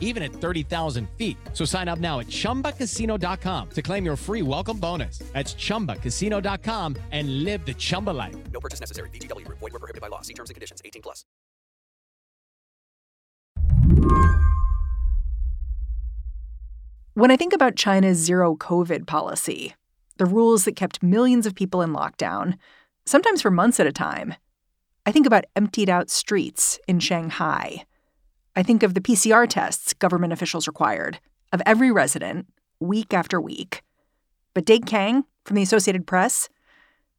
even at 30,000 feet. So sign up now at chumbacasino.com to claim your free welcome bonus. That's chumbacasino.com and live the Chumba life. No purchase necessary. VGW Group. Void were prohibited by law. See terms and conditions. 18 plus. When I think about China's zero COVID policy, the rules that kept millions of people in lockdown, sometimes for months at a time, I think about emptied out streets in Shanghai. I think of the PCR tests government officials required of every resident week after week. But Dake Kang from the Associated Press,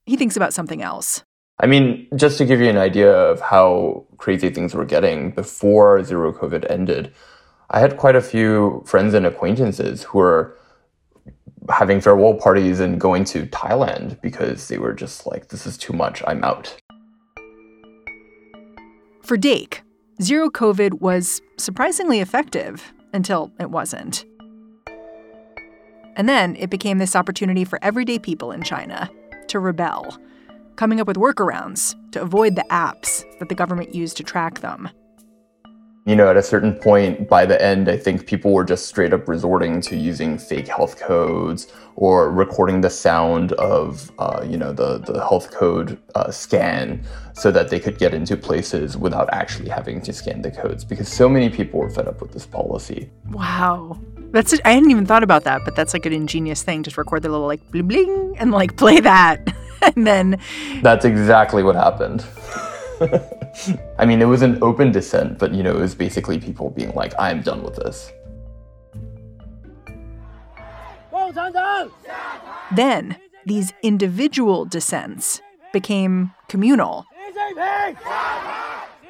he thinks about something else. I mean, just to give you an idea of how crazy things were getting before zero COVID ended, I had quite a few friends and acquaintances who were having farewell parties and going to Thailand because they were just like, this is too much, I'm out. For Dake, zero COVID was surprisingly effective until it wasn't. And then it became this opportunity for everyday people in China to rebel, coming up with workarounds to avoid the apps that the government used to track them. You know, at a certain point by the end, I think people were just straight up resorting to using fake health codes or recording the sound of, uh, you know, the, the health code uh, scan so that they could get into places without actually having to scan the codes because so many people were fed up with this policy. Wow. That's it. I hadn't even thought about that, but that's like an ingenious thing. Just record the little like bling bling and like play that. and then That's exactly what happened. I mean, it was an open dissent, but you know, it was basically people being like, I'm done with this. then these individual dissents became communal.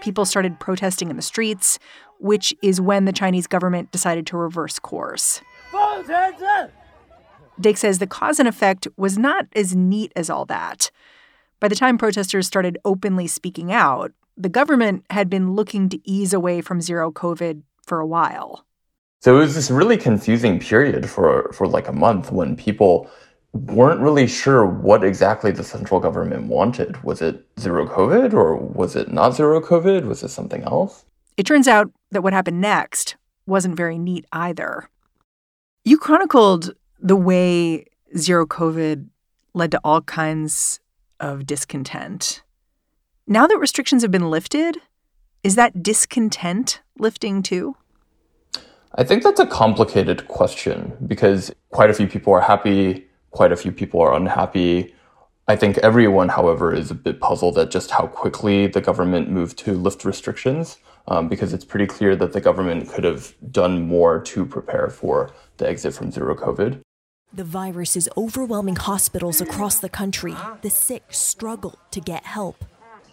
People started protesting in the streets, which is when the Chinese government decided to reverse course. Dake says the cause and effect was not as neat as all that. By the time protesters started openly speaking out, the government had been looking to ease away from zero COVID for a while. So it was this really confusing period for, for like a month when people weren't really sure what exactly the central government wanted. Was it zero COVID or was it not zero COVID? Was it something else? It turns out that what happened next wasn't very neat either. You chronicled the way zero COVID led to all kinds of discontent. Now that restrictions have been lifted, is that discontent lifting too? I think that's a complicated question because quite a few people are happy, quite a few people are unhappy. I think everyone, however, is a bit puzzled at just how quickly the government moved to lift restrictions um, because it's pretty clear that the government could have done more to prepare for the exit from zero COVID. The virus is overwhelming hospitals across the country. The sick struggle to get help.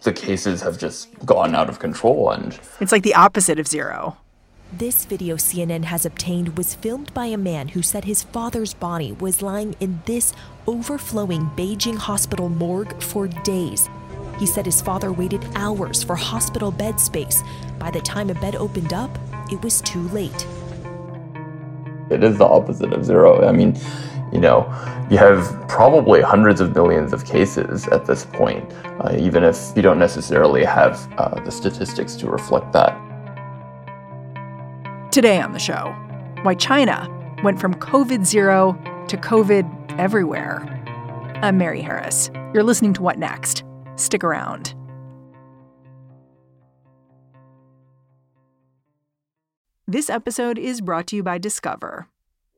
The cases have just gone out of control and It's like the opposite of zero. This video CNN has obtained was filmed by a man who said his father's body was lying in this overflowing Beijing hospital morgue for days. He said his father waited hours for hospital bed space. By the time a bed opened up, it was too late. it is the opposite of zero. I mean, you know, you have probably hundreds of millions of cases at this point, uh, even if you don't necessarily have uh, the statistics to reflect that. Today on the show, why China went from COVID zero to COVID everywhere. I'm Mary Harris. You're listening to What Next? Stick around. This episode is brought to you by Discover.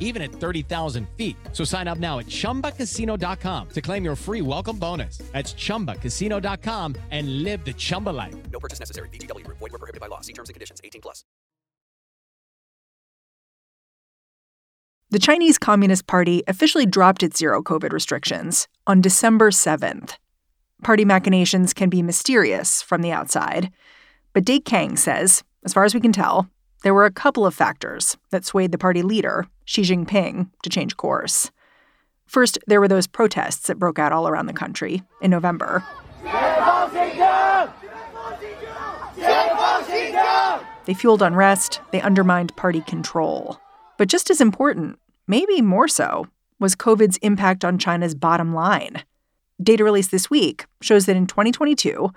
even at 30,000 feet. So sign up now at chumbacasino.com to claim your free welcome bonus. That's chumbacasino.com and live the Chumba life. No purchase necessary. VGW Group. Void were prohibited by law. See terms and conditions. 18 plus. The Chinese Communist Party officially dropped its zero COVID restrictions on December 7th. Party machinations can be mysterious from the outside, but Dake Kang says, as far as we can tell, there were a couple of factors that swayed the party leader, Xi Jinping, to change course. First, there were those protests that broke out all around the country in November. They fueled unrest, they undermined party control. But just as important, maybe more so, was COVID's impact on China's bottom line. Data released this week shows that in 2022,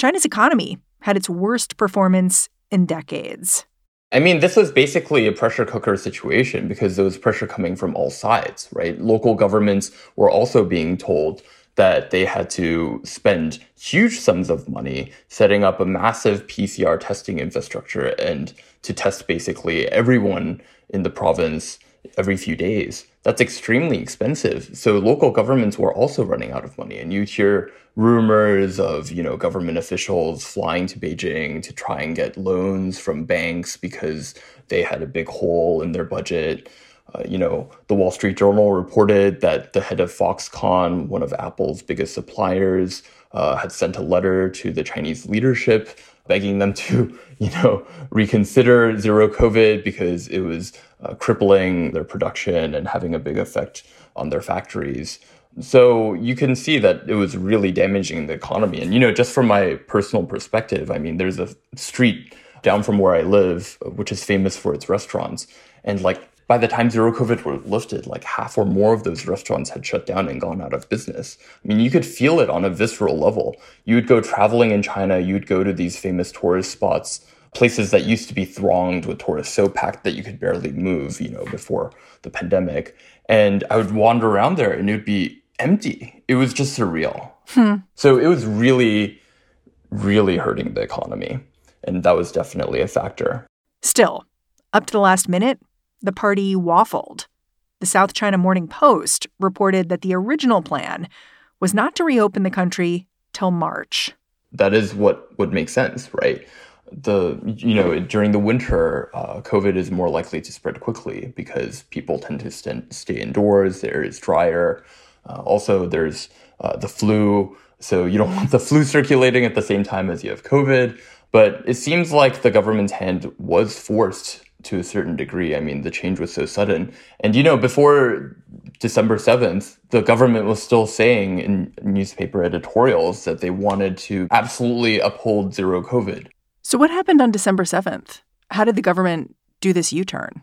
China's economy had its worst performance in decades. I mean, this was basically a pressure cooker situation because there was pressure coming from all sides, right? Local governments were also being told that they had to spend huge sums of money setting up a massive PCR testing infrastructure and to test basically everyone in the province every few days. That's extremely expensive. So local governments were also running out of money. And you'd hear rumors of, you know, government officials flying to Beijing to try and get loans from banks because they had a big hole in their budget. Uh, you know, the Wall Street Journal reported that the head of Foxconn, one of Apple's biggest suppliers, uh, had sent a letter to the Chinese leadership begging them to, you know, reconsider zero COVID because it was uh, crippling their production and having a big effect on their factories. So you can see that it was really damaging the economy. And, you know, just from my personal perspective, I mean, there's a street down from where I live, which is famous for its restaurants. And like by the time zero COVID were lifted, like half or more of those restaurants had shut down and gone out of business. I mean, you could feel it on a visceral level. You would go traveling in China, you'd go to these famous tourist spots, places that used to be thronged with tourists, so packed that you could barely move, you know, before the pandemic. And I would wander around there and it would be empty. It was just surreal. Hmm. So it was really, really hurting the economy. And that was definitely a factor. Still, up to the last minute, the party waffled. The South China Morning Post reported that the original plan was not to reopen the country till March. That is what would make sense, right? The you know during the winter, uh, COVID is more likely to spread quickly because people tend to st- stay indoors. There is drier. Uh, also, there's uh, the flu, so you don't want the flu circulating at the same time as you have COVID. But it seems like the government's hand was forced to a certain degree. I mean, the change was so sudden. And, you know, before December 7th, the government was still saying in newspaper editorials that they wanted to absolutely uphold zero COVID. So, what happened on December 7th? How did the government do this U turn?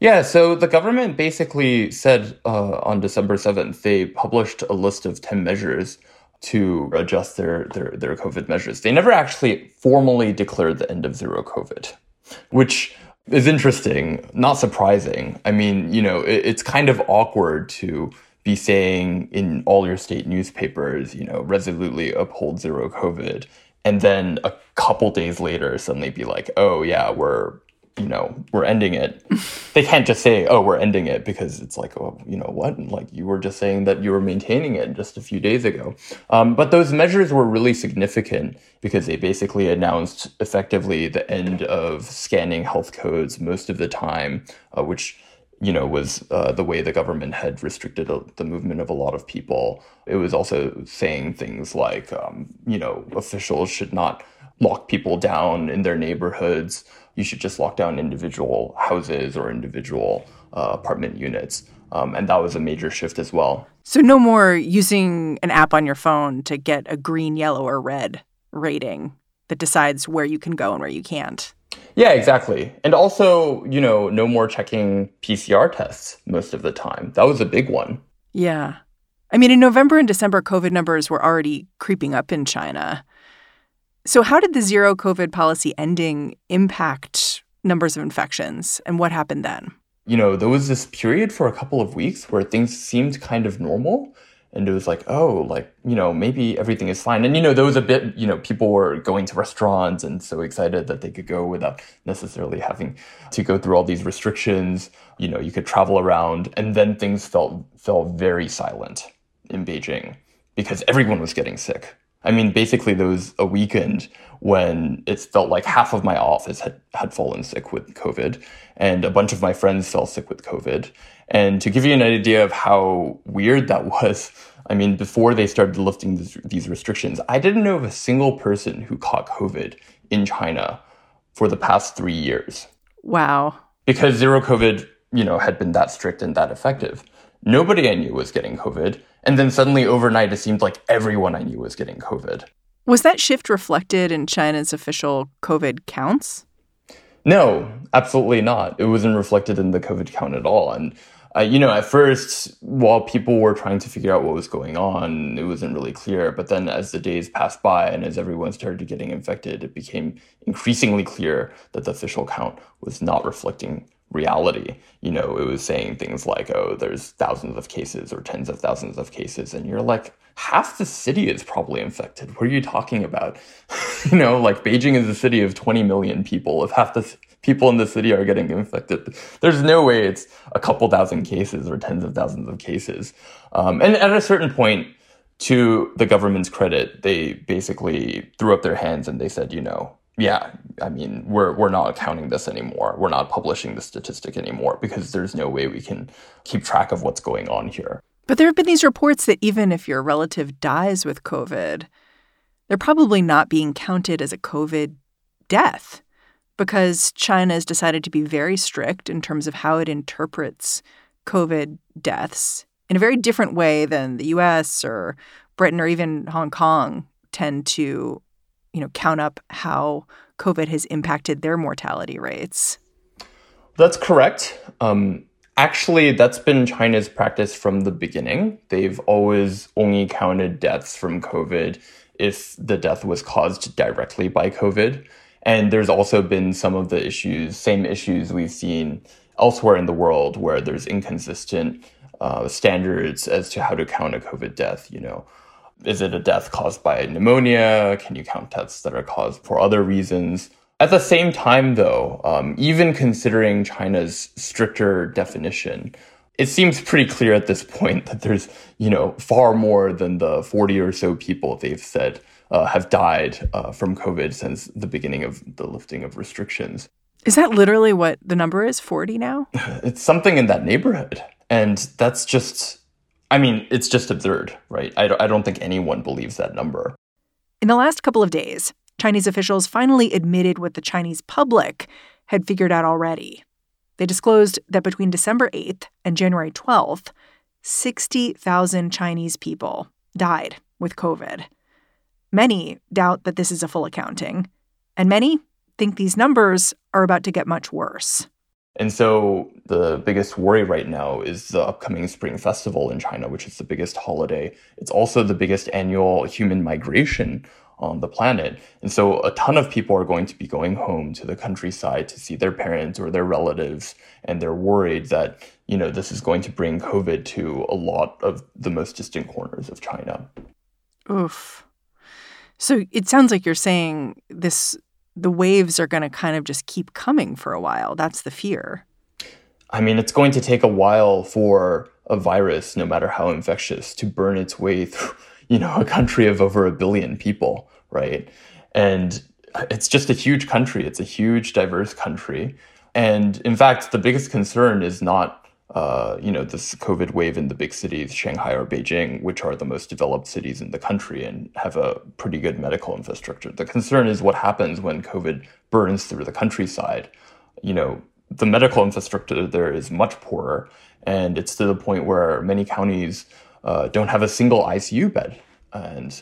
Yeah, so the government basically said uh, on December 7th, they published a list of 10 measures to adjust their, their, their COVID measures. They never actually formally declared the end of zero COVID, which is interesting, not surprising. I mean, you know, it, it's kind of awkward to be saying in all your state newspapers, you know, resolutely uphold zero COVID. And then a couple days later, suddenly be like, oh, yeah, we're you know, we're ending it. they can't just say, oh, we're ending it because it's like, oh, you know what? Like you were just saying that you were maintaining it just a few days ago. Um, but those measures were really significant because they basically announced effectively the end of scanning health codes most of the time, uh, which you know, was uh, the way the government had restricted uh, the movement of a lot of people. It was also saying things like, um, you know, officials should not lock people down in their neighborhoods you should just lock down individual houses or individual uh, apartment units. Um, and that was a major shift as well. So, no more using an app on your phone to get a green, yellow, or red rating that decides where you can go and where you can't. Yeah, exactly. And also, you know, no more checking PCR tests most of the time. That was a big one. Yeah. I mean, in November and December, COVID numbers were already creeping up in China. So, how did the zero COVID policy ending impact numbers of infections and what happened then? You know, there was this period for a couple of weeks where things seemed kind of normal and it was like oh like you know maybe everything is fine. And you know there was a bit you know people were going to restaurants and so excited that they could go without necessarily having to go through all these restrictions. You know you could travel around and then things felt felt very silent in beijing because everyone was getting sick i mean basically there was a weekend when it felt like half of my office had, had fallen sick with covid and a bunch of my friends fell sick with covid and to give you an idea of how weird that was, I mean, before they started lifting this, these restrictions, I didn't know of a single person who caught COVID in China for the past three years. Wow. Because zero COVID, you know, had been that strict and that effective. Nobody I knew was getting COVID. And then suddenly overnight, it seemed like everyone I knew was getting COVID. Was that shift reflected in China's official COVID counts? No, absolutely not. It wasn't reflected in the COVID count at all. And uh, you know, at first, while people were trying to figure out what was going on, it wasn't really clear. But then, as the days passed by and as everyone started getting infected, it became increasingly clear that the official count was not reflecting reality. You know, it was saying things like, oh, there's thousands of cases or tens of thousands of cases. And you're like, half the city is probably infected. What are you talking about? you know, like Beijing is a city of 20 million people. If half the people in the city are getting infected. There's no way it's a couple thousand cases or tens of thousands of cases. Um, and at a certain point, to the government's credit, they basically threw up their hands and they said, you know, yeah, I mean, we're we're not counting this anymore. We're not publishing the statistic anymore because there's no way we can keep track of what's going on here. But there have been these reports that even if your relative dies with COVID, they're probably not being counted as a COVID death because China has decided to be very strict in terms of how it interprets COVID deaths in a very different way than the US or Britain or even Hong Kong tend to, you know, count up how COVID has impacted their mortality rates. That's correct. Um, actually, that's been China's practice from the beginning. They've always only counted deaths from COVID if the death was caused directly by COVID. And there's also been some of the issues, same issues we've seen elsewhere in the world where there's inconsistent uh, standards as to how to count a COVID death. You know, is it a death caused by pneumonia? Can you count deaths that are caused for other reasons? At the same time, though, um, even considering China's stricter definition, it seems pretty clear at this point that there's, you know, far more than the 40 or so people they've said uh, have died uh, from COVID since the beginning of the lifting of restrictions. Is that literally what the number is? 40 now? It's something in that neighborhood. And that's just, I mean, it's just absurd, right? I I don't think anyone believes that number. In the last couple of days, Chinese officials finally admitted what the Chinese public had figured out already. They disclosed that between December 8th and January 12th, 60,000 Chinese people died with COVID. Many doubt that this is a full accounting, and many think these numbers are about to get much worse. And so the biggest worry right now is the upcoming Spring Festival in China, which is the biggest holiday. It's also the biggest annual human migration on the planet. And so a ton of people are going to be going home to the countryside to see their parents or their relatives. And they're worried that, you know, this is going to bring COVID to a lot of the most distant corners of China. Oof. So it sounds like you're saying this the waves are going to kind of just keep coming for a while. That's the fear. I mean, it's going to take a while for a virus, no matter how infectious, to burn its way through, you know, a country of over a billion people, right? And it's just a huge country. It's a huge, diverse country. And in fact, the biggest concern is not uh, you know, this COVID wave in the big cities, Shanghai or Beijing, which are the most developed cities in the country and have a pretty good medical infrastructure. The concern is what happens when COVID burns through the countryside. You know, the medical infrastructure there is much poorer, and it's to the point where many counties uh, don't have a single ICU bed. And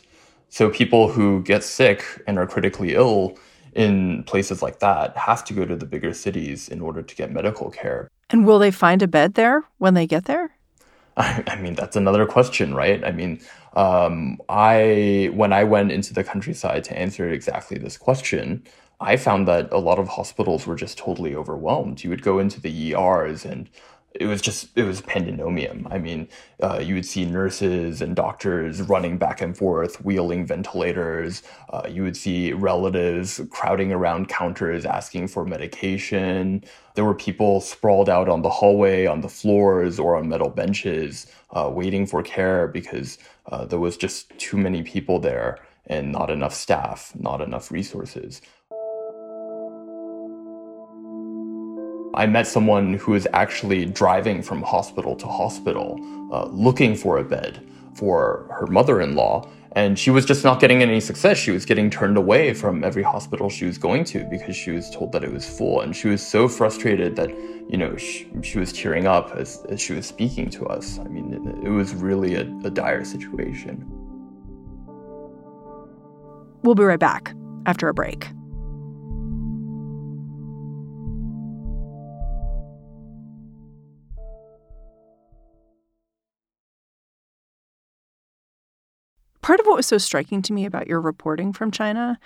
so people who get sick and are critically ill in places like that have to go to the bigger cities in order to get medical care. And will they find a bed there when they get there? I, mean, that's another question, right? I mean, um, I when I went into the countryside to answer exactly this question, I found that a lot of hospitals were just totally overwhelmed. You would go into the ERs and it was just it was pandemonium. I mean, uh, you would see nurses and doctors running back and forth, wheeling ventilators. Uh, you would see relatives crowding around counters asking for medication. There were people sprawled out on the hallway, on the floors, or on metal benches, uh, waiting for care because uh, there was just too many people there and not enough staff, not enough resources. I met someone who was actually driving from hospital to hospital, uh, looking for a bed for her mother in law. And she was just not getting any success. She was getting turned away from every hospital she was going to because she was told that it was full. And she was so frustrated that, you know, she, she was tearing up as, as she was speaking to us. I mean, it, it was really a, a dire situation. We'll be right back after a break. Was so striking to me about your reporting from China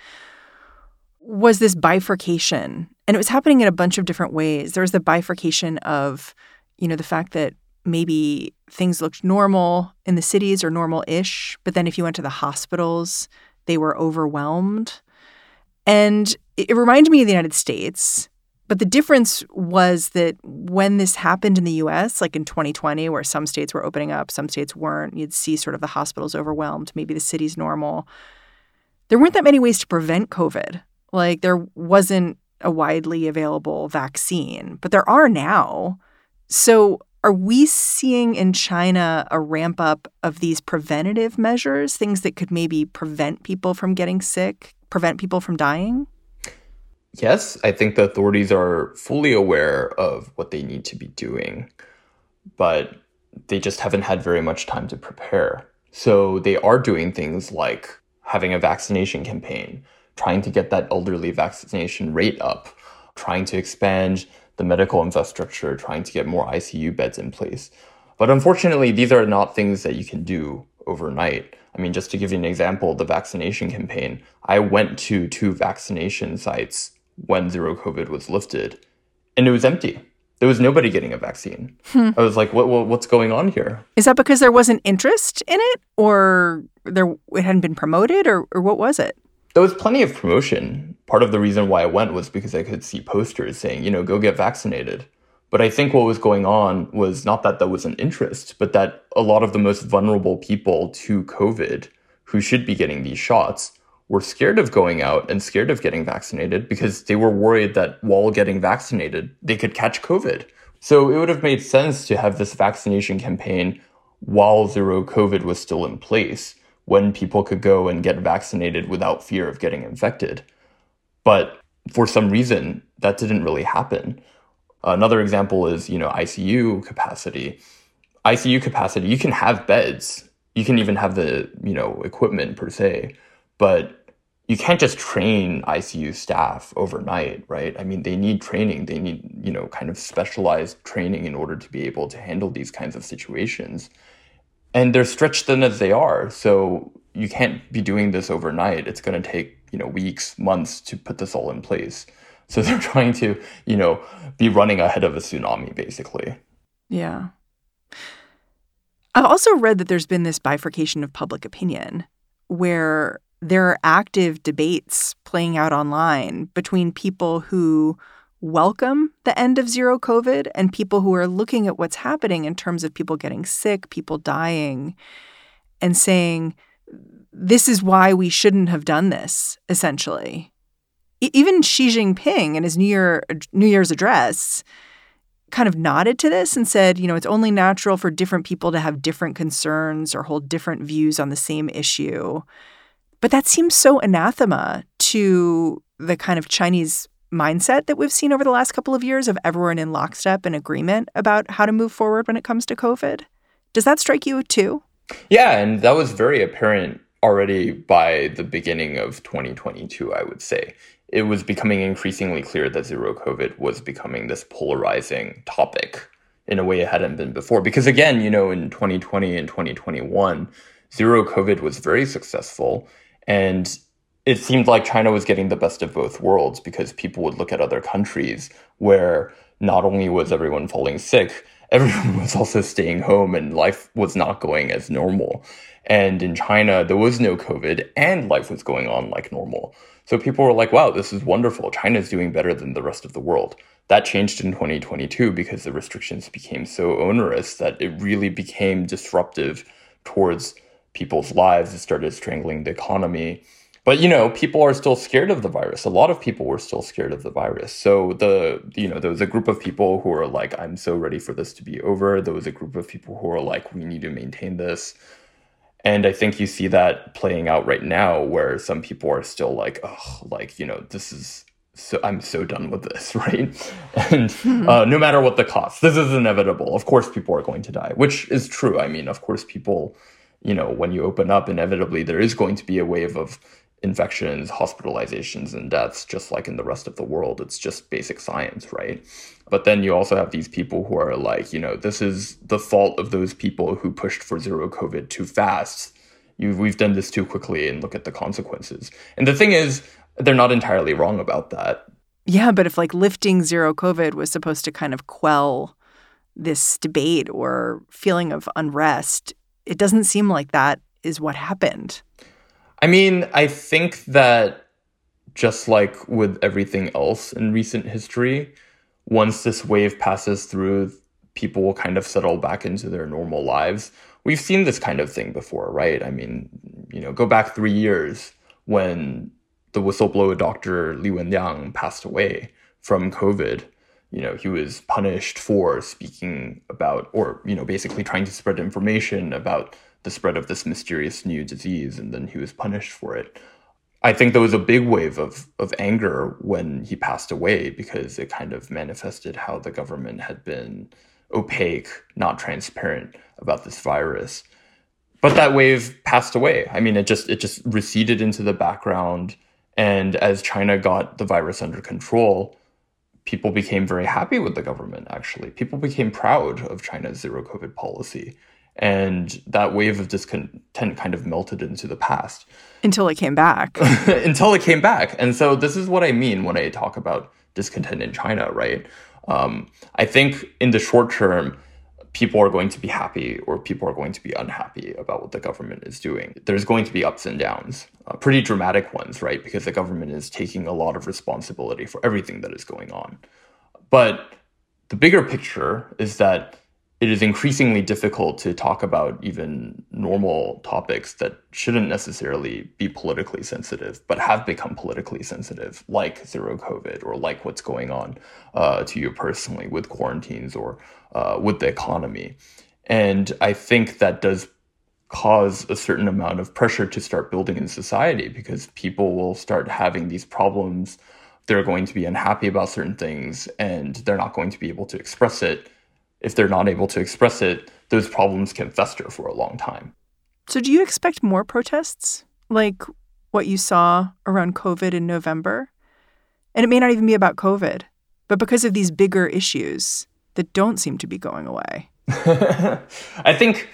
was this bifurcation. And it was happening in a bunch of different ways. There was the bifurcation of, you know, the fact that maybe things looked normal in the cities or normal ish, but then if you went to the hospitals, they were overwhelmed. And it reminded me of the United States but the difference was that when this happened in the US, like in 2020, where some states were opening up, some states weren't, you'd see sort of the hospitals overwhelmed, maybe the city's normal. There weren't that many ways to prevent COVID. Like there wasn't a widely available vaccine, but there are now. So are we seeing in China a ramp up of these preventative measures, things that could maybe prevent people from getting sick, prevent people from dying? Yes, I think the authorities are fully aware of what they need to be doing, but they just haven't had very much time to prepare. So they are doing things like having a vaccination campaign, trying to get that elderly vaccination rate up, trying to expand the medical infrastructure, trying to get more ICU beds in place. But unfortunately, these are not things that you can do overnight. I mean, just to give you an example, the vaccination campaign, I went to two vaccination sites when zero COVID was lifted, and it was empty. There was nobody getting a vaccine. Hmm. I was like, what, what, what's going on here? Is that because there wasn't interest in it, or there it hadn't been promoted, or, or what was it? There was plenty of promotion. Part of the reason why I went was because I could see posters saying, you know, go get vaccinated. But I think what was going on was not that there was an interest, but that a lot of the most vulnerable people to COVID who should be getting these shots were scared of going out and scared of getting vaccinated because they were worried that while getting vaccinated, they could catch COVID. So it would have made sense to have this vaccination campaign while zero COVID was still in place, when people could go and get vaccinated without fear of getting infected. But for some reason, that didn't really happen. Another example is, you know, ICU capacity. ICU capacity, you can have beds. You can even have the, you know, equipment per se but you can't just train ICU staff overnight, right? I mean, they need training. They need, you know, kind of specialized training in order to be able to handle these kinds of situations. And they're stretched thin as they are. So you can't be doing this overnight. It's going to take, you know, weeks, months to put this all in place. So they're trying to, you know, be running ahead of a tsunami, basically. Yeah. I've also read that there's been this bifurcation of public opinion where there are active debates playing out online between people who welcome the end of zero COVID and people who are looking at what's happening in terms of people getting sick, people dying, and saying, this is why we shouldn't have done this, essentially. Even Xi Jinping in his New, Year, New Year's address kind of nodded to this and said, you know, it's only natural for different people to have different concerns or hold different views on the same issue. But that seems so anathema to the kind of Chinese mindset that we've seen over the last couple of years of everyone in lockstep and agreement about how to move forward when it comes to COVID. Does that strike you too? Yeah, and that was very apparent already by the beginning of 2022, I would say. It was becoming increasingly clear that zero COVID was becoming this polarizing topic in a way it hadn't been before. Because again, you know, in 2020 and 2021, zero COVID was very successful. And it seemed like China was getting the best of both worlds because people would look at other countries where not only was everyone falling sick, everyone was also staying home and life was not going as normal. And in China, there was no COVID and life was going on like normal. So people were like, wow, this is wonderful. China's doing better than the rest of the world. That changed in 2022 because the restrictions became so onerous that it really became disruptive towards people's lives. It started strangling the economy. But you know, people are still scared of the virus. A lot of people were still scared of the virus. So the you know, there was a group of people who were like, I'm so ready for this to be over. There was a group of people who were like, we need to maintain this. And I think you see that playing out right now where some people are still like, oh, like, you know, this is so I'm so done with this, right? And uh, no matter what the cost, this is inevitable. Of course, people are going to die, which is true. I mean, of course, people, you know, when you open up, inevitably there is going to be a wave of infections, hospitalizations, and deaths, just like in the rest of the world. It's just basic science, right? But then you also have these people who are like, you know, this is the fault of those people who pushed for zero COVID too fast. You, we've done this too quickly, and look at the consequences. And the thing is, they're not entirely wrong about that. Yeah, but if like lifting zero COVID was supposed to kind of quell this debate or feeling of unrest, it doesn't seem like that is what happened. I mean, I think that just like with everything else in recent history, once this wave passes through, people will kind of settle back into their normal lives. We've seen this kind of thing before, right? I mean, you know, go back three years when the whistleblower doctor Li Wenliang passed away from COVID. You know, he was punished for speaking about, or, you know, basically trying to spread information about the spread of this mysterious new disease, and then he was punished for it. I think there was a big wave of, of anger when he passed away because it kind of manifested how the government had been opaque, not transparent about this virus. But that wave passed away. I mean, it just it just receded into the background. And as China got the virus under control, people became very happy with the government, actually. People became proud of China's zero COVID policy. And that wave of discontent kind of melted into the past. Until it came back. Until it came back. And so this is what I mean when I talk about discontent in China, right? Um, I think in the short term, people are going to be happy or people are going to be unhappy about what the government is doing. There's going to be ups and downs, uh, pretty dramatic ones, right? Because the government is taking a lot of responsibility for everything that is going on. But the bigger picture is that it is increasingly difficult to talk about even normal topics that shouldn't necessarily be politically sensitive, but have become politically sensitive, like zero COVID or like what's going on uh, to you personally with quarantines or uh, with the economy. And I think that does cause a certain amount of pressure to start building in society because people will start having these problems. They're going to be unhappy about certain things and they're not going to be able to express it if they're not able to express it, those problems can fester for a long time. So, do you expect more protests like what you saw around COVID in November? And it may not even be about COVID, but because of these bigger issues that don't seem to be going away. I think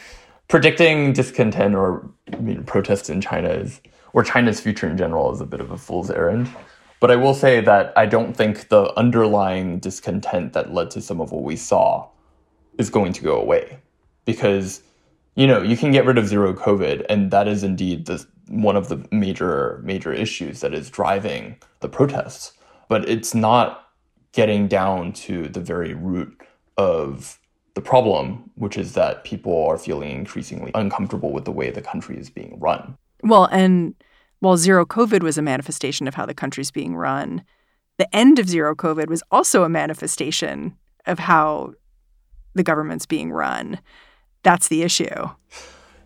predicting discontent or I mean, protests in China is, or China's future in general, is a bit of a fool's errand. But I will say that I don't think the underlying discontent that led to some of what we saw is going to go away. Because you know you can get rid of zero covid and that is indeed the one of the major major issues that is driving the protests. But it's not getting down to the very root of the problem which is that people are feeling increasingly uncomfortable with the way the country is being run. Well and while zero covid was a manifestation of how the country's being run the end of zero covid was also a manifestation of how the government's being run. That's the issue.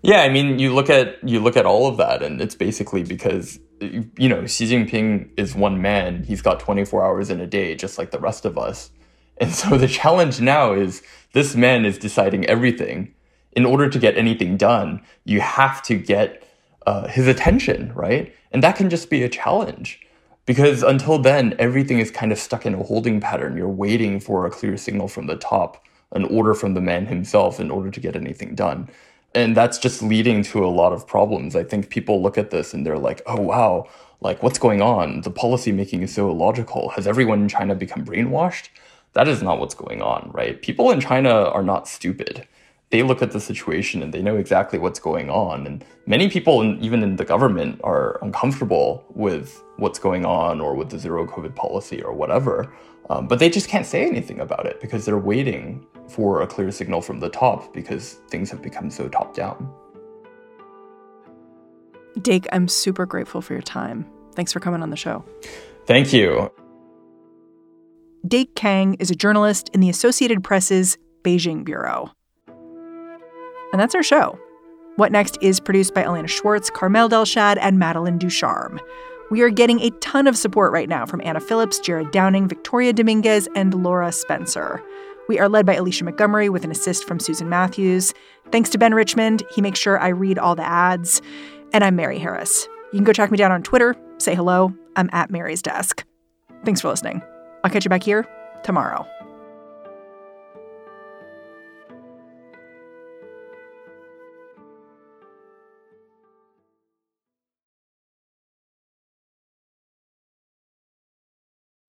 Yeah, I mean, you look at you look at all of that, and it's basically because you know Xi Jinping is one man. He's got 24 hours in a day, just like the rest of us. And so the challenge now is this man is deciding everything. In order to get anything done, you have to get uh, his attention, right? And that can just be a challenge because until then, everything is kind of stuck in a holding pattern. You're waiting for a clear signal from the top an order from the man himself in order to get anything done. And that's just leading to a lot of problems. I think people look at this and they're like, oh, wow, like what's going on? The policy making is so illogical. Has everyone in China become brainwashed? That is not what's going on, right? People in China are not stupid. They look at the situation and they know exactly what's going on. And many people, in, even in the government, are uncomfortable with what's going on or with the zero COVID policy or whatever. Um, but they just can't say anything about it because they're waiting for a clear signal from the top because things have become so top down. Dake, I'm super grateful for your time. Thanks for coming on the show. Thank you. Dake Kang is a journalist in the Associated Press's Beijing Bureau. And that's our show. What Next is produced by Elena Schwartz, Carmel Delshad, and Madeline Ducharme. We are getting a ton of support right now from Anna Phillips, Jared Downing, Victoria Dominguez, and Laura Spencer. We are led by Alicia Montgomery with an assist from Susan Matthews. Thanks to Ben Richmond. He makes sure I read all the ads. And I'm Mary Harris. You can go track me down on Twitter, say hello. I'm at Mary's desk. Thanks for listening. I'll catch you back here tomorrow.